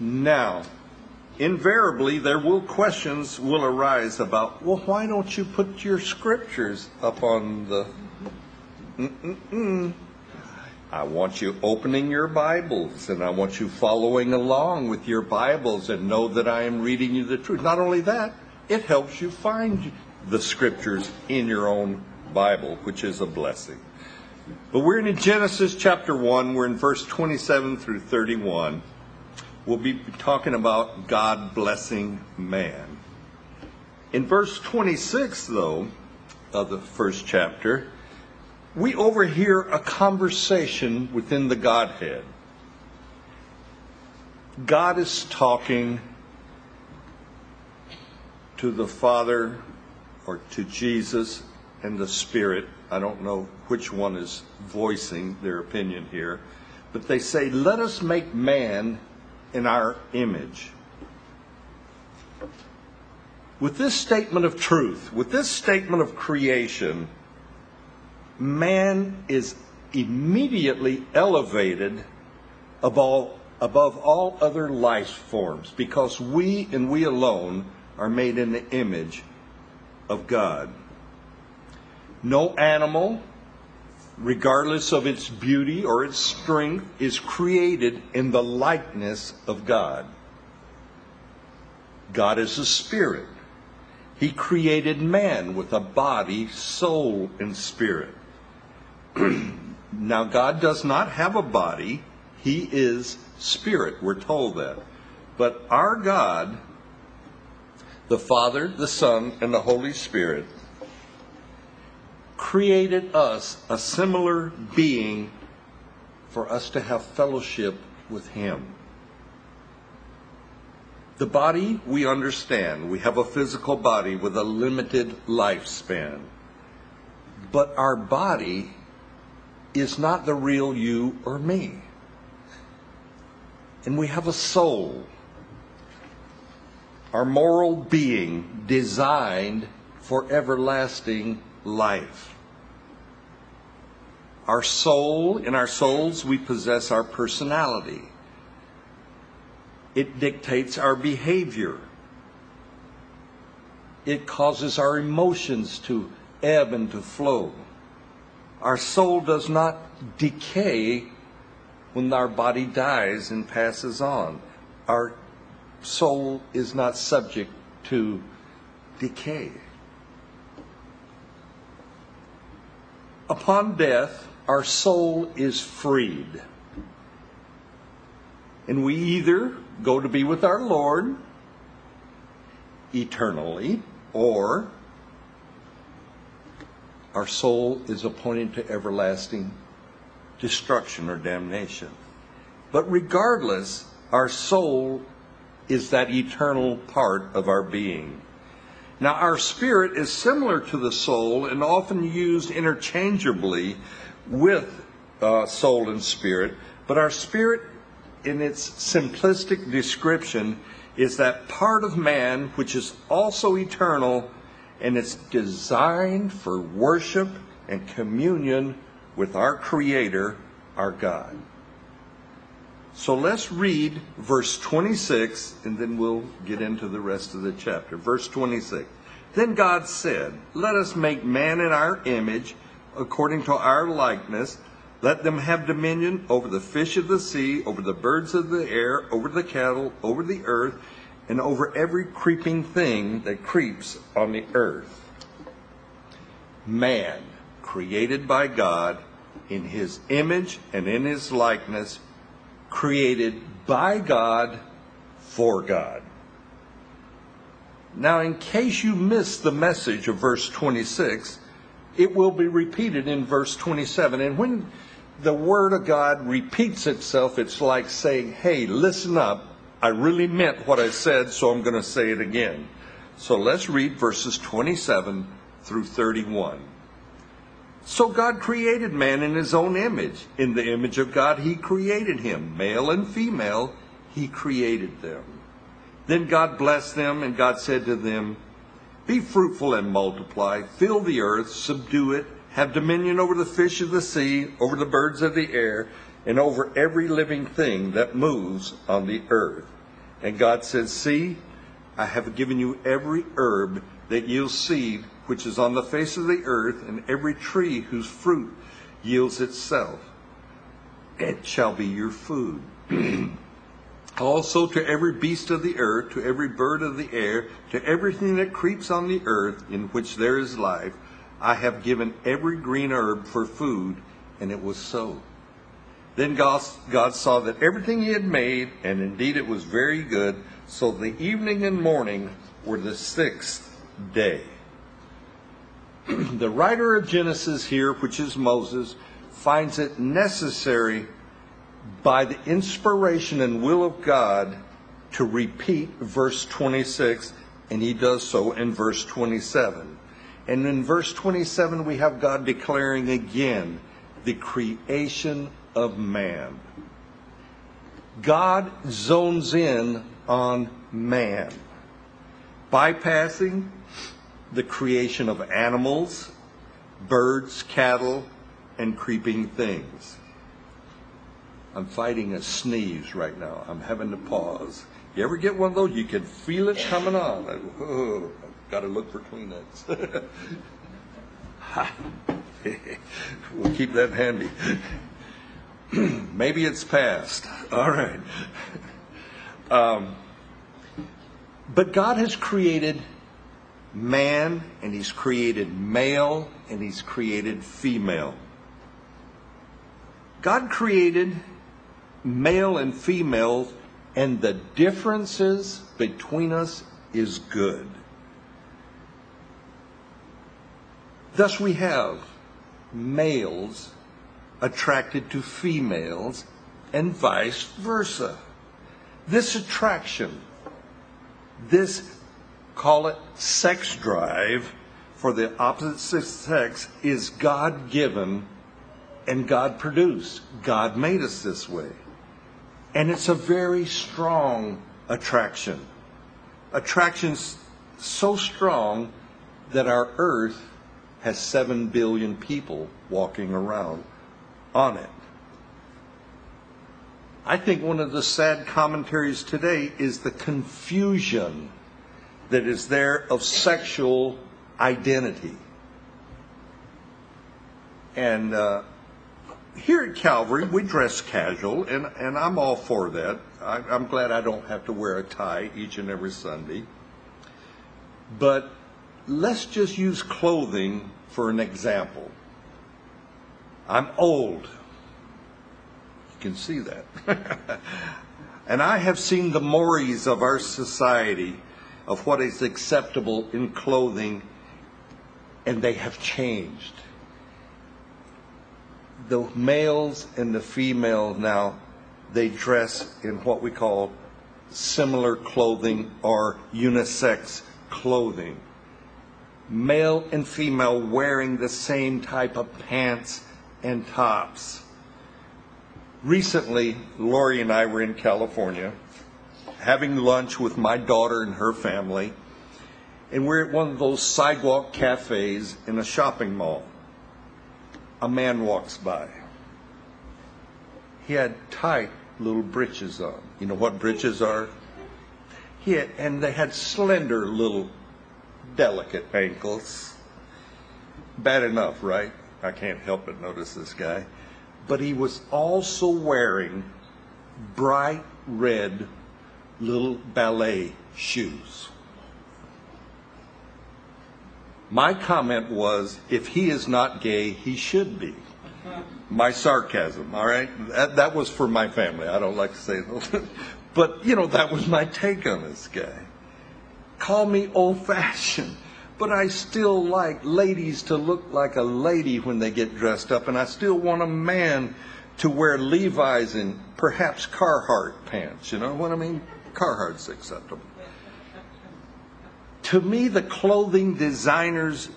Now, invariably, there will questions will arise about, well, why don't you put your scriptures up on the. Mm-mm-mm. I want you opening your Bibles and I want you following along with your Bibles and know that I am reading you the truth. Not only that, it helps you find the scriptures in your own Bible, which is a blessing. But we're in Genesis chapter 1, we're in verse 27 through 31. We'll be talking about God blessing man. In verse 26, though, of the first chapter, we overhear a conversation within the Godhead. God is talking to the Father or to Jesus and the Spirit. I don't know which one is voicing their opinion here, but they say, Let us make man in our image. With this statement of truth, with this statement of creation, man is immediately elevated above, above all other life forms because we and we alone are made in the image of God. No animal, regardless of its beauty or its strength, is created in the likeness of God. God is a spirit. He created man with a body, soul, and spirit. now, God does not have a body, He is spirit. We're told that. But our God, the Father, the Son, and the Holy Spirit, created us a similar being for us to have fellowship with Him. The body, we understand. We have a physical body with a limited lifespan. But our body is not the real you or me. And we have a soul, our moral being designed for everlasting life. Our soul, in our souls, we possess our personality. It dictates our behavior. It causes our emotions to ebb and to flow. Our soul does not decay when our body dies and passes on. Our soul is not subject to decay. Upon death, our soul is freed. And we either go to be with our Lord eternally, or our soul is appointed to everlasting destruction or damnation. But regardless, our soul is that eternal part of our being. Now, our spirit is similar to the soul and often used interchangeably with uh, soul and spirit, but our spirit, in its simplistic description, is that part of man which is also eternal and it's designed for worship and communion with our Creator, our God. So let's read verse 26 and then we'll get into the rest of the chapter. Verse 26. Then God said, Let us make man in our image, according to our likeness. Let them have dominion over the fish of the sea, over the birds of the air, over the cattle, over the earth, and over every creeping thing that creeps on the earth. Man, created by God in his image and in his likeness, created by God for God. Now, in case you missed the message of verse 26, it will be repeated in verse 27. And when the Word of God repeats itself, it's like saying, hey, listen up. I really meant what I said, so I'm going to say it again. So let's read verses 27 through 31. So God created man in his own image. In the image of God, he created him. Male and female, he created them. Then God blessed them, and God said to them, Be fruitful and multiply, fill the earth, subdue it, have dominion over the fish of the sea, over the birds of the air and over every living thing that moves on the earth. And God says, See, I have given you every herb that yields seed, which is on the face of the earth, and every tree whose fruit yields itself. It shall be your food. also to every beast of the earth, to every bird of the air, to everything that creeps on the earth in which there is life, I have given every green herb for food, and it was so. Then God, God saw that everything he had made, and indeed it was very good, so the evening and morning were the sixth day. the writer of Genesis here, which is Moses, finds it necessary by the inspiration and will of God to repeat verse 26, and he does so in verse 27. And in verse 27, we have God declaring again the creation of man. God zones in on man, bypassing the creation of animals, birds, cattle, and creeping things. I'm fighting a sneeze right now. I'm having to pause. You ever get one of those? You can feel it coming on. Oh, I've got to look for Kleenex. we'll keep that handy. Maybe it's past. All right. Um, but God has created man, and He's created male, and He's created female. God created male and female, and the differences between us is good. Thus, we have males attracted to females and vice versa. This attraction, this, call it sex drive for the opposite sex, is God given and God produced. God made us this way. And it's a very strong attraction. Attraction's so strong that our earth has 7 billion people walking around on it. I think one of the sad commentaries today is the confusion that is there of sexual identity. And uh, here at Calvary, we dress casual, and, and I'm all for that. I, I'm glad I don't have to wear a tie each and every Sunday. But let's just use clothing for an example. I'm old. You can see that. and I have seen the mores of our society of what is acceptable in clothing, and they have changed the males and the females now, they dress in what we call similar clothing or unisex clothing. Male and female wearing the same type of pants and tops. Recently, Lori and I were in California having lunch with my daughter and her family, and we're at one of those sidewalk cafes in a shopping mall a man walks by. He had tight little breeches on. You know what breeches are? He had, and they had slender little delicate ankles. Bad enough, right? I can't help but notice this guy. But he was also wearing bright red little ballet shoes. My comment was, if he is not gay, he should be. My sarcasm, all right? That, that was for my family. I don't like to say it. but, you know, that was my take on this guy. Call me old fashioned, but I still like ladies to look like a lady when they get dressed up, and I still want a man to wear Levi's and perhaps Carhartt pants. You know what I mean? Carhartt's acceptable to me, the clothing designers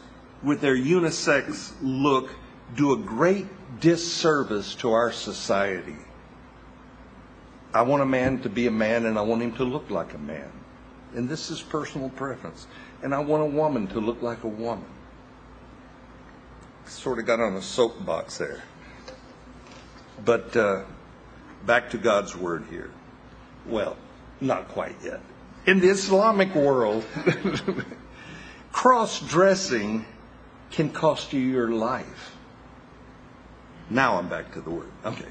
with their unisex look do a great disservice to our society. I want a man to be a man and I want him to look like a man. And this is personal preference. And I want a woman to look like a woman. Sort of got on a soapbox there. But uh, back to God's word here. Well, not quite yet. In the Islamic world, cross dressing can cost you your life. Now I'm back to the word. Okay.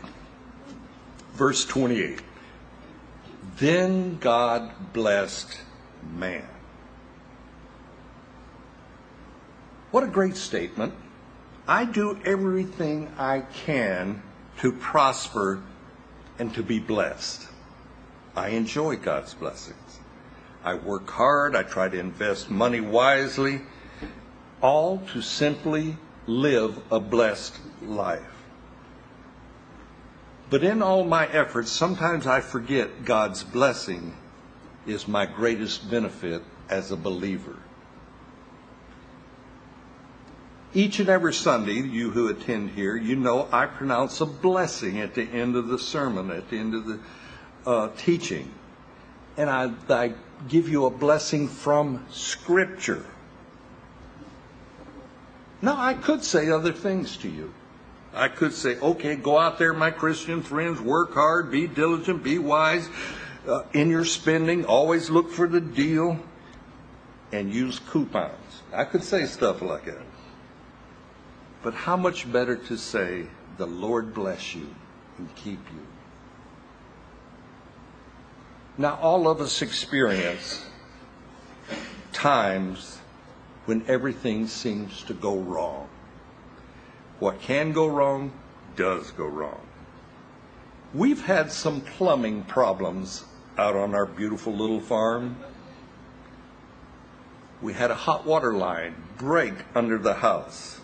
Verse 28. Then God blessed man. What a great statement. I do everything I can to prosper and to be blessed. I enjoy God's blessings. I work hard. I try to invest money wisely, all to simply live a blessed life. But in all my efforts, sometimes I forget God's blessing is my greatest benefit as a believer. Each and every Sunday, you who attend here, you know I pronounce a blessing at the end of the sermon, at the end of the uh, teaching. And I, I give you a blessing from Scripture. Now, I could say other things to you. I could say, okay, go out there, my Christian friends, work hard, be diligent, be wise uh, in your spending, always look for the deal, and use coupons. I could say stuff like that. But how much better to say, the Lord bless you and keep you. Now, all of us experience times when everything seems to go wrong. What can go wrong does go wrong. We've had some plumbing problems out on our beautiful little farm. We had a hot water line break under the house.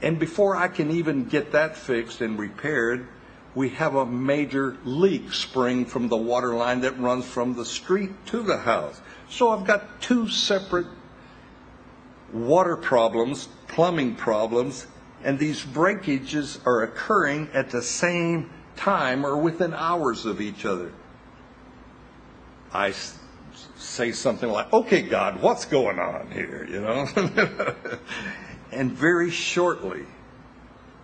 And before I can even get that fixed and repaired, we have a major leak spring from the water line that runs from the street to the house. So I've got two separate water problems, plumbing problems, and these breakages are occurring at the same time or within hours of each other. I say something like, okay, God, what's going on here? You know? And very shortly,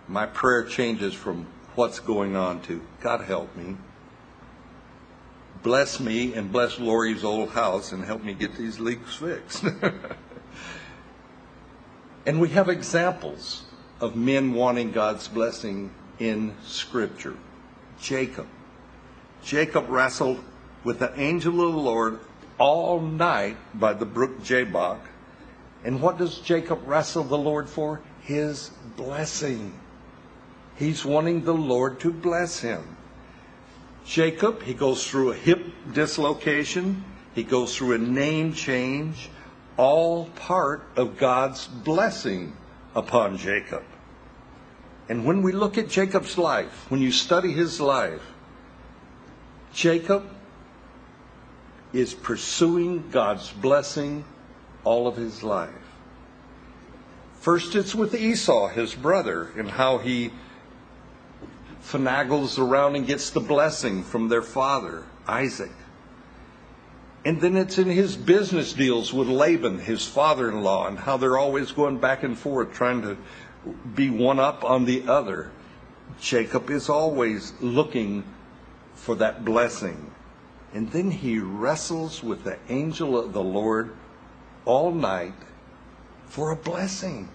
my prayer changes from what's going on to God help me. Bless me and bless Lori's old house and help me get these leaks fixed. and we have examples of men wanting God's blessing in Scripture. Jacob. Jacob wrestled with the angel of the Lord all night by the brook Jabbok and what does Jacob wrestle the Lord for? His blessing. He's wanting the Lord to bless him. Jacob, he goes through a hip dislocation, he goes through a name change, all part of God's blessing upon Jacob. And when we look at Jacob's life, when you study his life, Jacob is pursuing God's blessing all of his life. First, it's with Esau, his brother, and how he finagles around and gets the blessing from their father, Isaac. And then it's in his business deals with Laban, his father in law, and how they're always going back and forth trying to be one up on the other. Jacob is always looking for that blessing. And then he wrestles with the angel of the Lord all night for a blessing.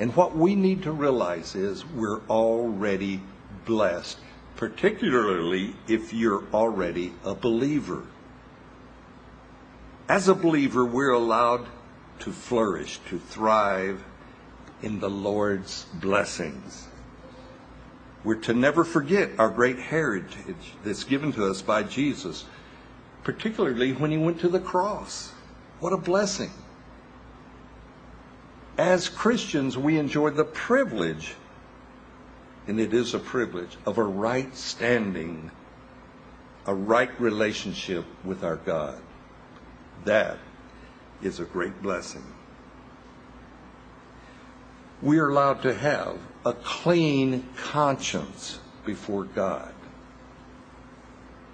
And what we need to realize is we're already blessed, particularly if you're already a believer. As a believer, we're allowed to flourish, to thrive in the Lord's blessings. We're to never forget our great heritage that's given to us by Jesus particularly when he went to the cross. What a blessing. As Christians, we enjoy the privilege, and it is a privilege, of a right standing, a right relationship with our God. That is a great blessing. We are allowed to have a clean conscience before God.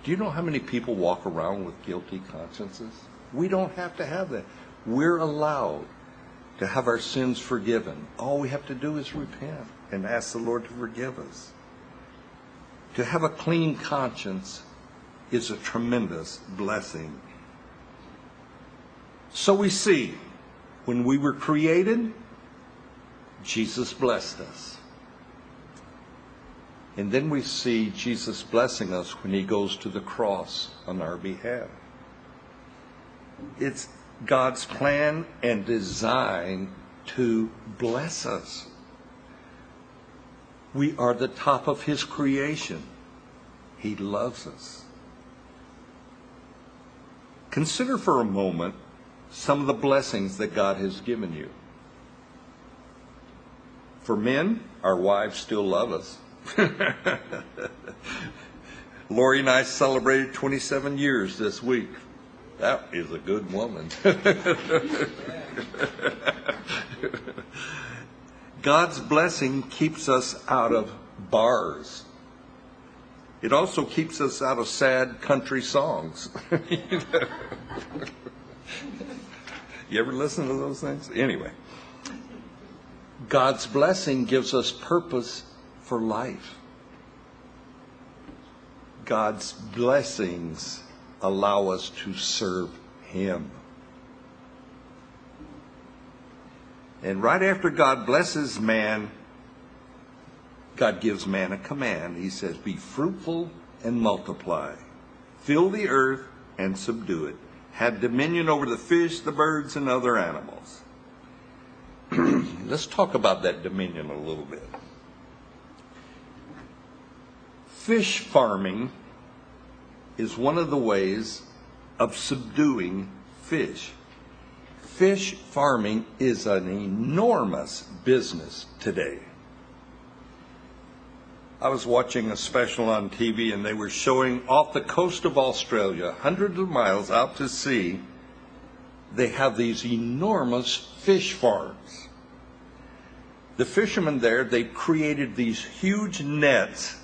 Do you know how many people walk around with guilty consciences? We don't have to have that. We're allowed to have our sins forgiven. All we have to do is repent and ask the Lord to forgive us. To have a clean conscience is a tremendous blessing. So we see, when we were created, Jesus blessed us. And then we see Jesus blessing us when he goes to the cross on our behalf. It's God's plan and design to bless us. We are the top of his creation. He loves us. Consider for a moment some of the blessings that God has given you. For men, our wives still love us. Lori and I celebrated 27 years this week. That is a good woman. God's blessing keeps us out of bars. It also keeps us out of sad country songs. you ever listen to those things? Anyway, God's blessing gives us purpose for life. God's blessings allow us to serve Him. And right after God blesses man, God gives man a command. He says, Be fruitful and multiply, fill the earth and subdue it, have dominion over the fish, the birds, and other animals. Let's talk about that dominion a little bit. Fish farming is one of the ways of subduing fish. Fish farming is an enormous business today. I was watching a special on TV and they were showing off the coast of Australia, hundreds of miles out to sea, they have these enormous fish farms. The fishermen there, they created these huge nets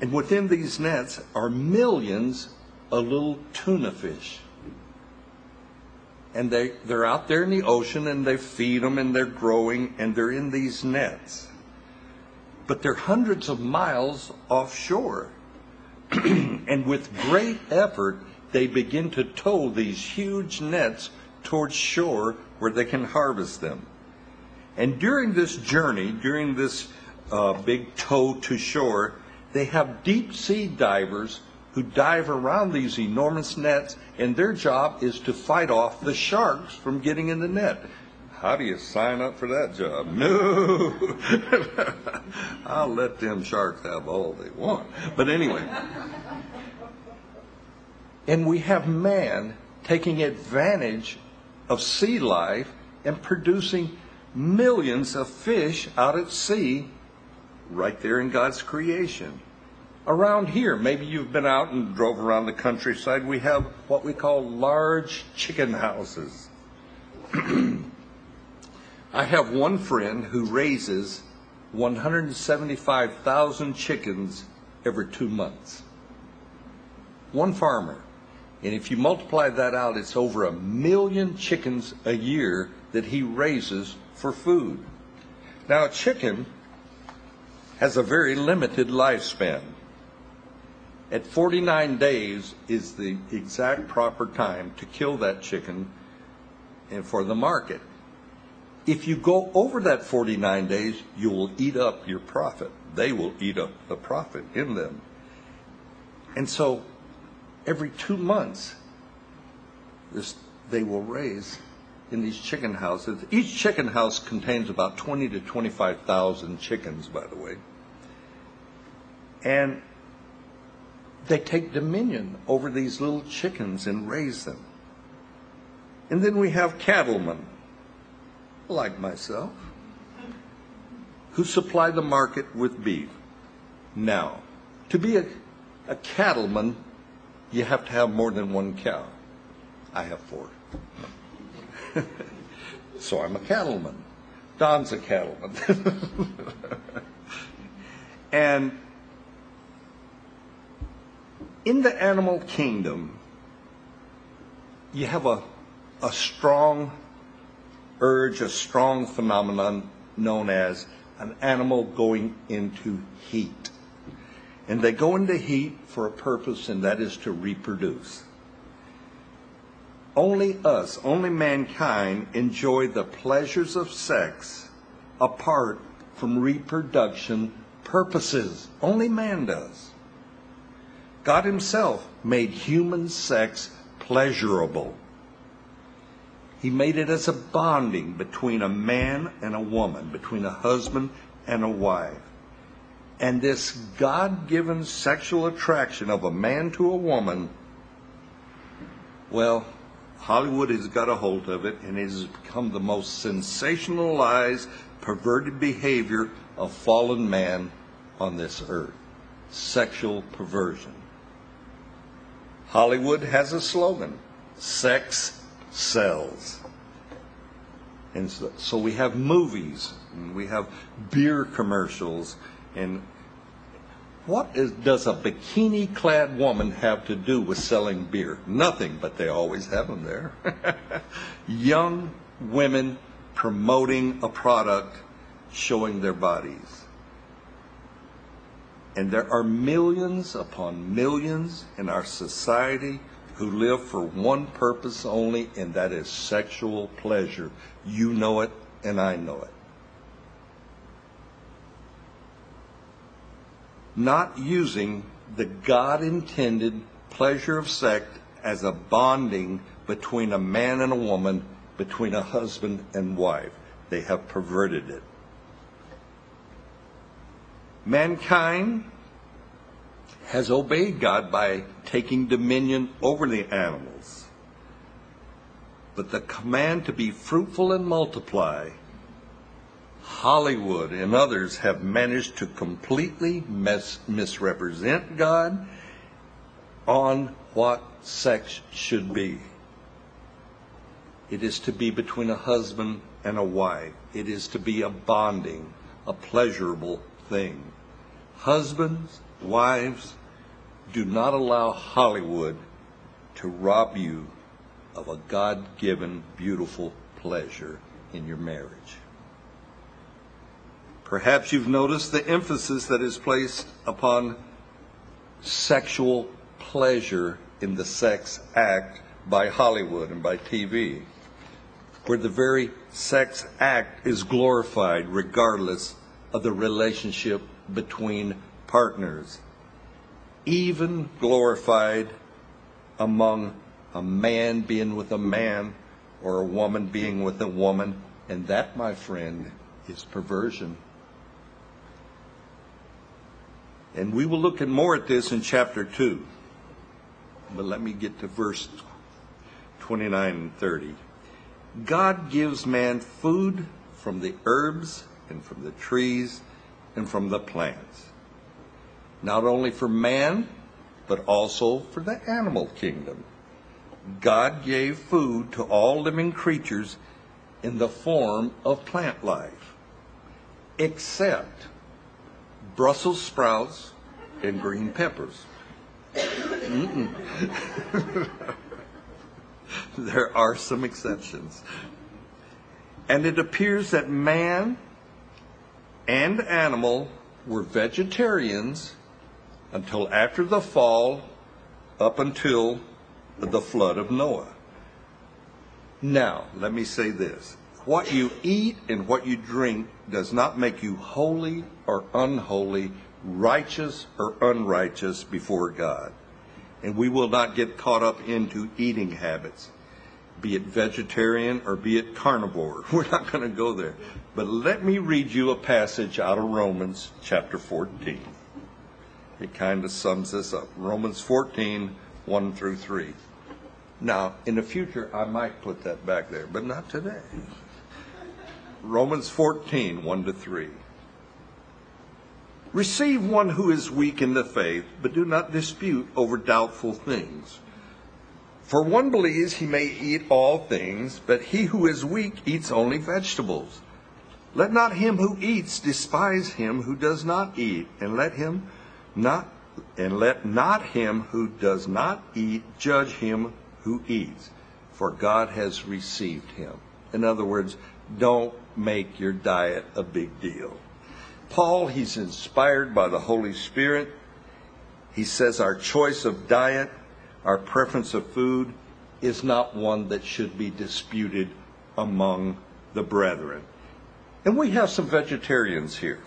and within these nets are millions of little tuna fish. And they, they're out there in the ocean and they feed them and they're growing and they're in these nets. But they're hundreds of miles offshore. and with great effort, they begin to tow these huge nets towards shore where they can harvest them. And during this journey, during this uh, big tow to shore, they have deep sea divers who dive around these enormous nets, and their job is to fight off the sharks from getting in the net. How do you sign up for that job? No. I'll let them sharks have all they want. But anyway. And we have man taking advantage of sea life and producing millions of fish out at sea right there in God's creation around here, maybe you've been out and drove around the countryside, we have what we call large chicken houses. I have one friend who raises 175,000 chickens every two months. One farmer. And if you multiply that out, it's over a million chickens a year that he raises for food. Now, a chicken has a very limited lifespan. At 49 days is the exact proper time to kill that chicken and for the market. If you go over that 49 days, you will eat up your profit. They will eat up the profit in them. And so every two months, this, they will raise in these chicken houses. Each chicken house contains about 20 to 25,000 chickens, by the way. And they take dominion over these little chickens and raise them. And then we have cattlemen, like myself, who supply the market with beef. Now, to be a, a cattleman, you have to have more than one cow. I have four. so I'm a cattleman. Don's a cattleman. and in the animal kingdom, you have a, a strong urge, a strong phenomenon known as an animal going into heat. And they go into heat for a purpose, and that is to reproduce. Only us, only mankind, enjoy the pleasures of sex apart from reproduction purposes. Only man does. God Himself made human sex pleasurable. He made it as a bonding between a man and a woman, between a husband and a wife. And this God given sexual attraction of a man to a woman, well, Hollywood has got a hold of it and it has become the most sensationalized, perverted behavior of fallen man on this earth sexual perversion. Hollywood has a slogan sex sells. And so, so, we have movies, we have beer commercials, and what is, does a bikini clad woman have to do with selling beer? Nothing, but they always have them there. Young women promoting a product, showing their bodies. And there are millions upon millions in our society who live for one purpose only, and that is sexual pleasure. You know it, and I know it. Not using the God intended pleasure of sex as a bonding between a man and a woman, between a husband and wife. They have perverted it. Mankind has obeyed God by taking dominion over the animals. But the command to be fruitful and multiply, Hollywood and others have managed to completely mis- misrepresent God on what sex should be. It is to be between a husband and a wife. It is to be a bonding, a pleasurable thing. Husbands, wives, do not allow Hollywood to rob you of a God given, beautiful pleasure in your marriage. Perhaps you've noticed the emphasis that is placed upon sexual pleasure in the sex act by Hollywood and by TV, where the very sex act is glorified regardless of the relationship between partners, even glorified among a man being with a man or a woman being with a woman. And that, my friend, is perversion. And we will look at more at this in chapter 2. But let me get to verse 29 and 30. God gives man food from the herbs and from the trees and from the plants. Not only for man, but also for the animal kingdom. God gave food to all living creatures in the form of plant life, except Brussels sprouts and green peppers. there are some exceptions. And it appears that man and animal were vegetarians until after the fall, up until the flood of Noah. Now, let me say this. What you eat and what you drink does not make you holy or unholy, righteous or unrighteous before God. And we will not get caught up into eating habits, be it vegetarian or be it carnivore. We're not going to go there. But let me read you a passage out of Romans chapter 14. It kind of sums this up. Romans 14, 1 through 3. Now, in the future, I might put that back there, but not today. Romans 14, 1 to 3. Receive one who is weak in the faith, but do not dispute over doubtful things. For one believes he may eat all things, but he who is weak eats only vegetables. Let not him who eats despise him who does not eat, and let him not and let not him who does not eat judge him who eats, for God has received him. In other words, don't make your diet a big deal. Paul, he's inspired by the Holy Spirit, He says our choice of diet, our preference of food, is not one that should be disputed among the brethren. And we have some vegetarians here.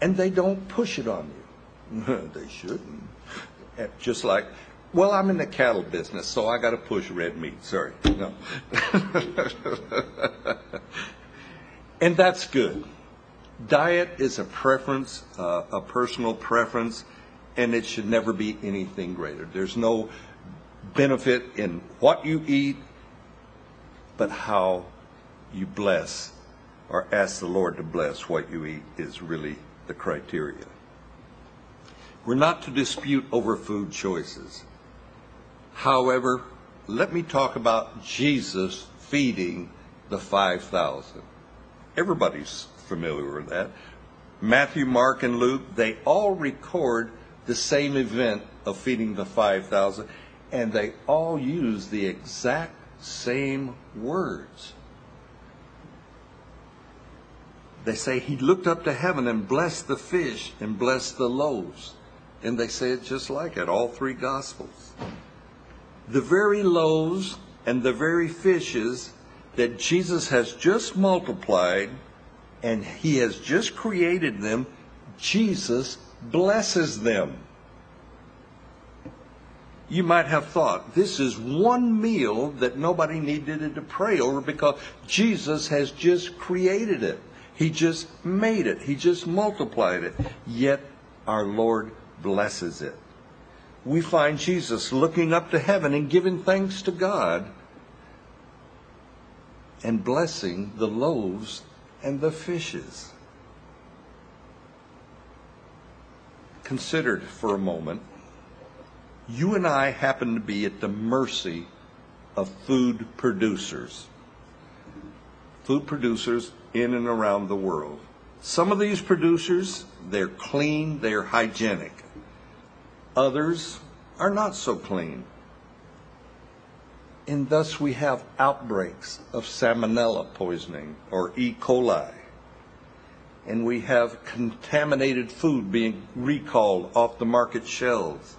And they don't push it on you. they shouldn't. Just like, well, I'm in the cattle business, so I got to push red meat. Sorry. No. and that's good. Diet is a preference, uh, a personal preference, and it should never be anything greater. There's no benefit in what you eat, but how you bless or ask the Lord to bless what you eat is really the criteria. We're not to dispute over food choices. However, let me talk about Jesus feeding the 5,000. Everybody's familiar with that. Matthew, Mark, and Luke, they all record the same event of feeding the 5,000, and they all use the exact same words. They say he looked up to heaven and blessed the fish and blessed the loaves. And they say it just like it, all three Gospels. The very loaves and the very fishes that Jesus has just multiplied and he has just created them, Jesus blesses them. You might have thought this is one meal that nobody needed to pray over because Jesus has just created it. He just made it. He just multiplied it. Yet our Lord blesses it. We find Jesus looking up to heaven and giving thanks to God and blessing the loaves and the fishes. Considered for a moment, you and I happen to be at the mercy of food producers. Food producers in and around the world. Some of these producers, they're clean, they're hygienic. Others are not so clean. And thus we have outbreaks of salmonella poisoning or E. coli. And we have contaminated food being recalled off the market shelves.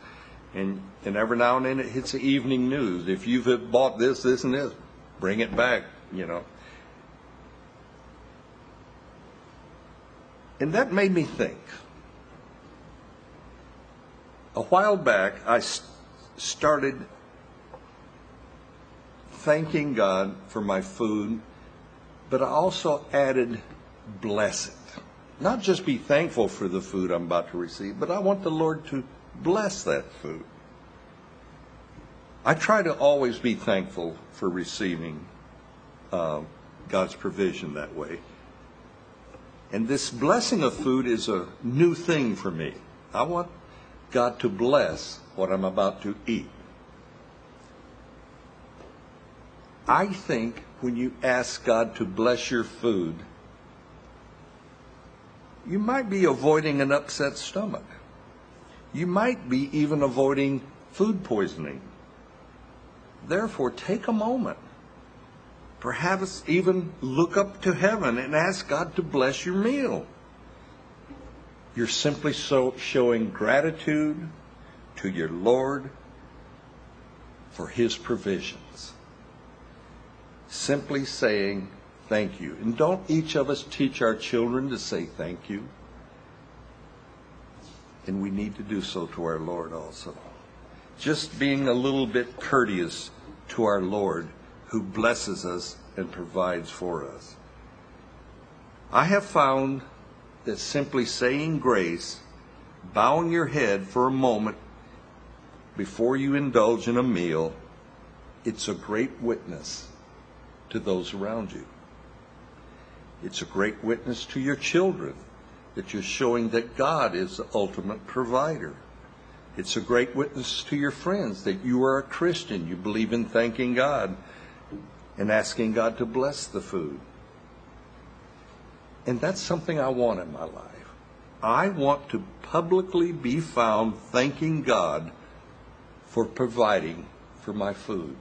And, and every now and then it hits the evening news. If you've bought this, this, and this, bring it back, you know. And that made me think. A while back, I started thanking God for my food, but I also added bless it. Not just be thankful for the food I'm about to receive, but I want the Lord to bless that food. I try to always be thankful for receiving uh, God's provision that way. And this blessing of food is a new thing for me. I want God to bless what I'm about to eat. I think when you ask God to bless your food, you might be avoiding an upset stomach. You might be even avoiding food poisoning. Therefore, take a moment Perhaps even look up to heaven and ask God to bless your meal. You're simply so showing gratitude to your Lord for his provisions. Simply saying thank you. And don't each of us teach our children to say thank you? And we need to do so to our Lord also. Just being a little bit courteous to our Lord who blesses us and provides for us. I have found that simply saying grace, bowing your head for a moment before you indulge in a meal, it's a great witness to those around you. It's a great witness to your children that you're showing that God is the ultimate provider. It's a great witness to your friends that you are a Christian. You believe in thanking God and asking God to bless the food. And that's something I want in my life. I want to publicly be found thanking God for providing for my food.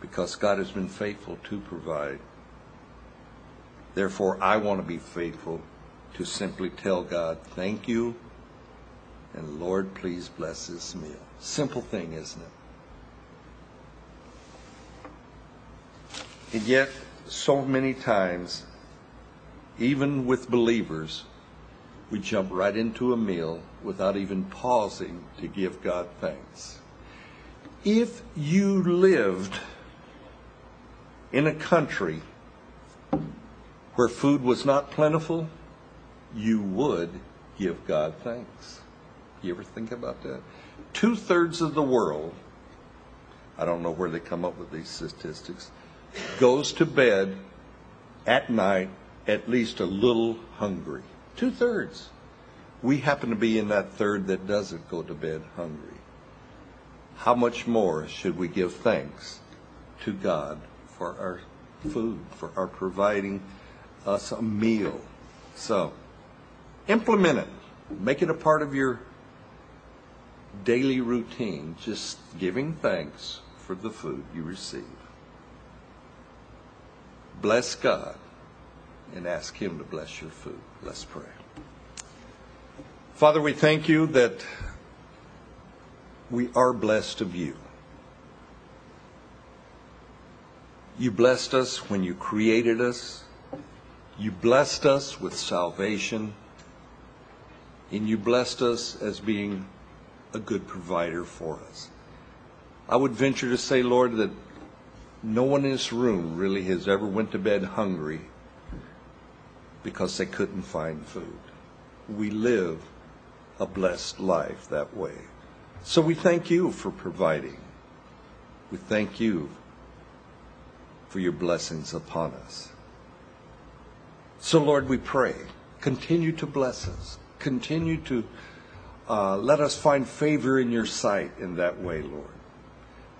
Because God has been faithful to provide. Therefore, I want to be faithful to simply tell God, thank you, and Lord, please bless this meal. Simple thing, isn't it? And yet, so many times, even with believers, we jump right into a meal without even pausing to give God thanks. If you lived in a country where food was not plentiful, you would give God thanks. You ever think about that? Two thirds of the world, I don't know where they come up with these statistics, goes to bed at night at least a little hungry. Two thirds. We happen to be in that third that doesn't go to bed hungry. How much more should we give thanks to God for our food, for our providing us a meal? So, implement it. Make it a part of your daily routine, just giving thanks for the food you receive. Bless God and ask Him to bless your food. Let's pray. Father, we thank you that we are blessed of you. You blessed us when you created us. You blessed us with salvation. And you blessed us as being a good provider for us. I would venture to say, Lord, that no one in this room really has ever went to bed hungry because they couldn't find food. We live a blessed life that way. So we thank you for providing. We thank you for your blessings upon us. So, Lord, we pray, continue to bless us. Continue to uh, let us find favor in your sight in that way, Lord.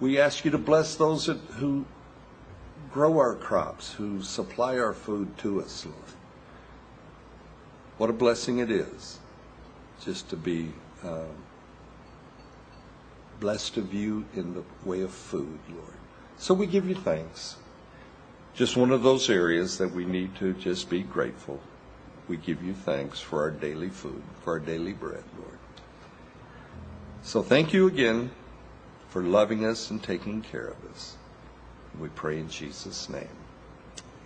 We ask you to bless those that, who grow our crops, who supply our food to us, Lord. What a blessing it is just to be uh, blessed of you in the way of food, Lord. So we give you thanks. Just one of those areas that we need to just be grateful. We give you thanks for our daily food, for our daily bread, Lord. So thank you again for loving us and taking care of us. We pray in Jesus' name.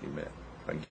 Amen. Thank you.